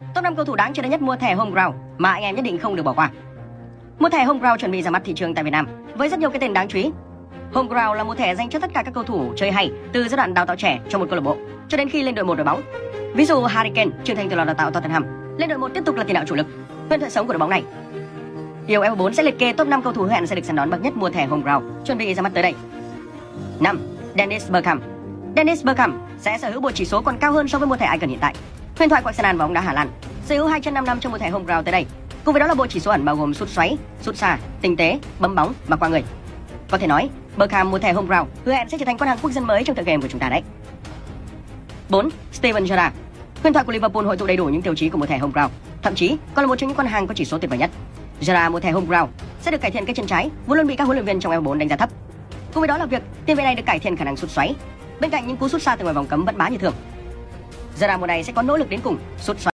Top 5 cầu thủ đáng chờ đợi nhất mua thẻ home ground mà anh em nhất định không được bỏ qua. Mua thẻ home ground chuẩn bị ra mắt thị trường tại Việt Nam với rất nhiều cái tên đáng chú ý. Home ground là một thẻ dành cho tất cả các cầu thủ chơi hay từ giai đoạn đào tạo trẻ cho một câu lạc bộ cho đến khi lên đội một đội bóng. Ví dụ Harry Kane trưởng thành từ lò đào tạo Tottenham, lên đội một tiếp tục là tiền đạo chủ lực, huyền thoại sống của đội bóng này. Điều F4 sẽ liệt kê top 5 cầu thủ hẹn sẽ được săn đón bậc nhất mua thẻ home ground chuẩn bị ra mắt tới đây. 5. Dennis Bergkamp Dennis Bergkamp sẽ sở hữu bộ chỉ số còn cao hơn so với mùa thẻ Icon hiện tại. Huyền thoại của Arsenal và ông đá Hà Lan sở hữu 205 năm trong một thẻ home ground tới đây. Cùng với đó là bộ chỉ số ẩn bao gồm sút xoáy, sút xa, tinh tế, bấm bóng và qua người. Có thể nói, Beckham một thẻ home ground hứa hẹn sẽ trở thành con hàng quốc dân mới trong tựa game của chúng ta đấy. 4. Steven Gerrard Huyền thoại của Liverpool hội tụ đầy đủ những tiêu chí của một thẻ home ground, thậm chí còn là một trong những con hàng có chỉ số tuyệt vời nhất. Gerrard một thẻ home ground sẽ được cải thiện cái chân trái, vốn luôn bị các huấn luyện viên trong F4 đánh giá thấp. Cùng với đó là việc tiền vệ này được cải thiện khả năng sút xoáy, bên cạnh những cú sút xa từ ngoài vòng cấm vẫn bá như thường. Gerrard mùa này sẽ có nỗ lực đến cùng, sút xoáy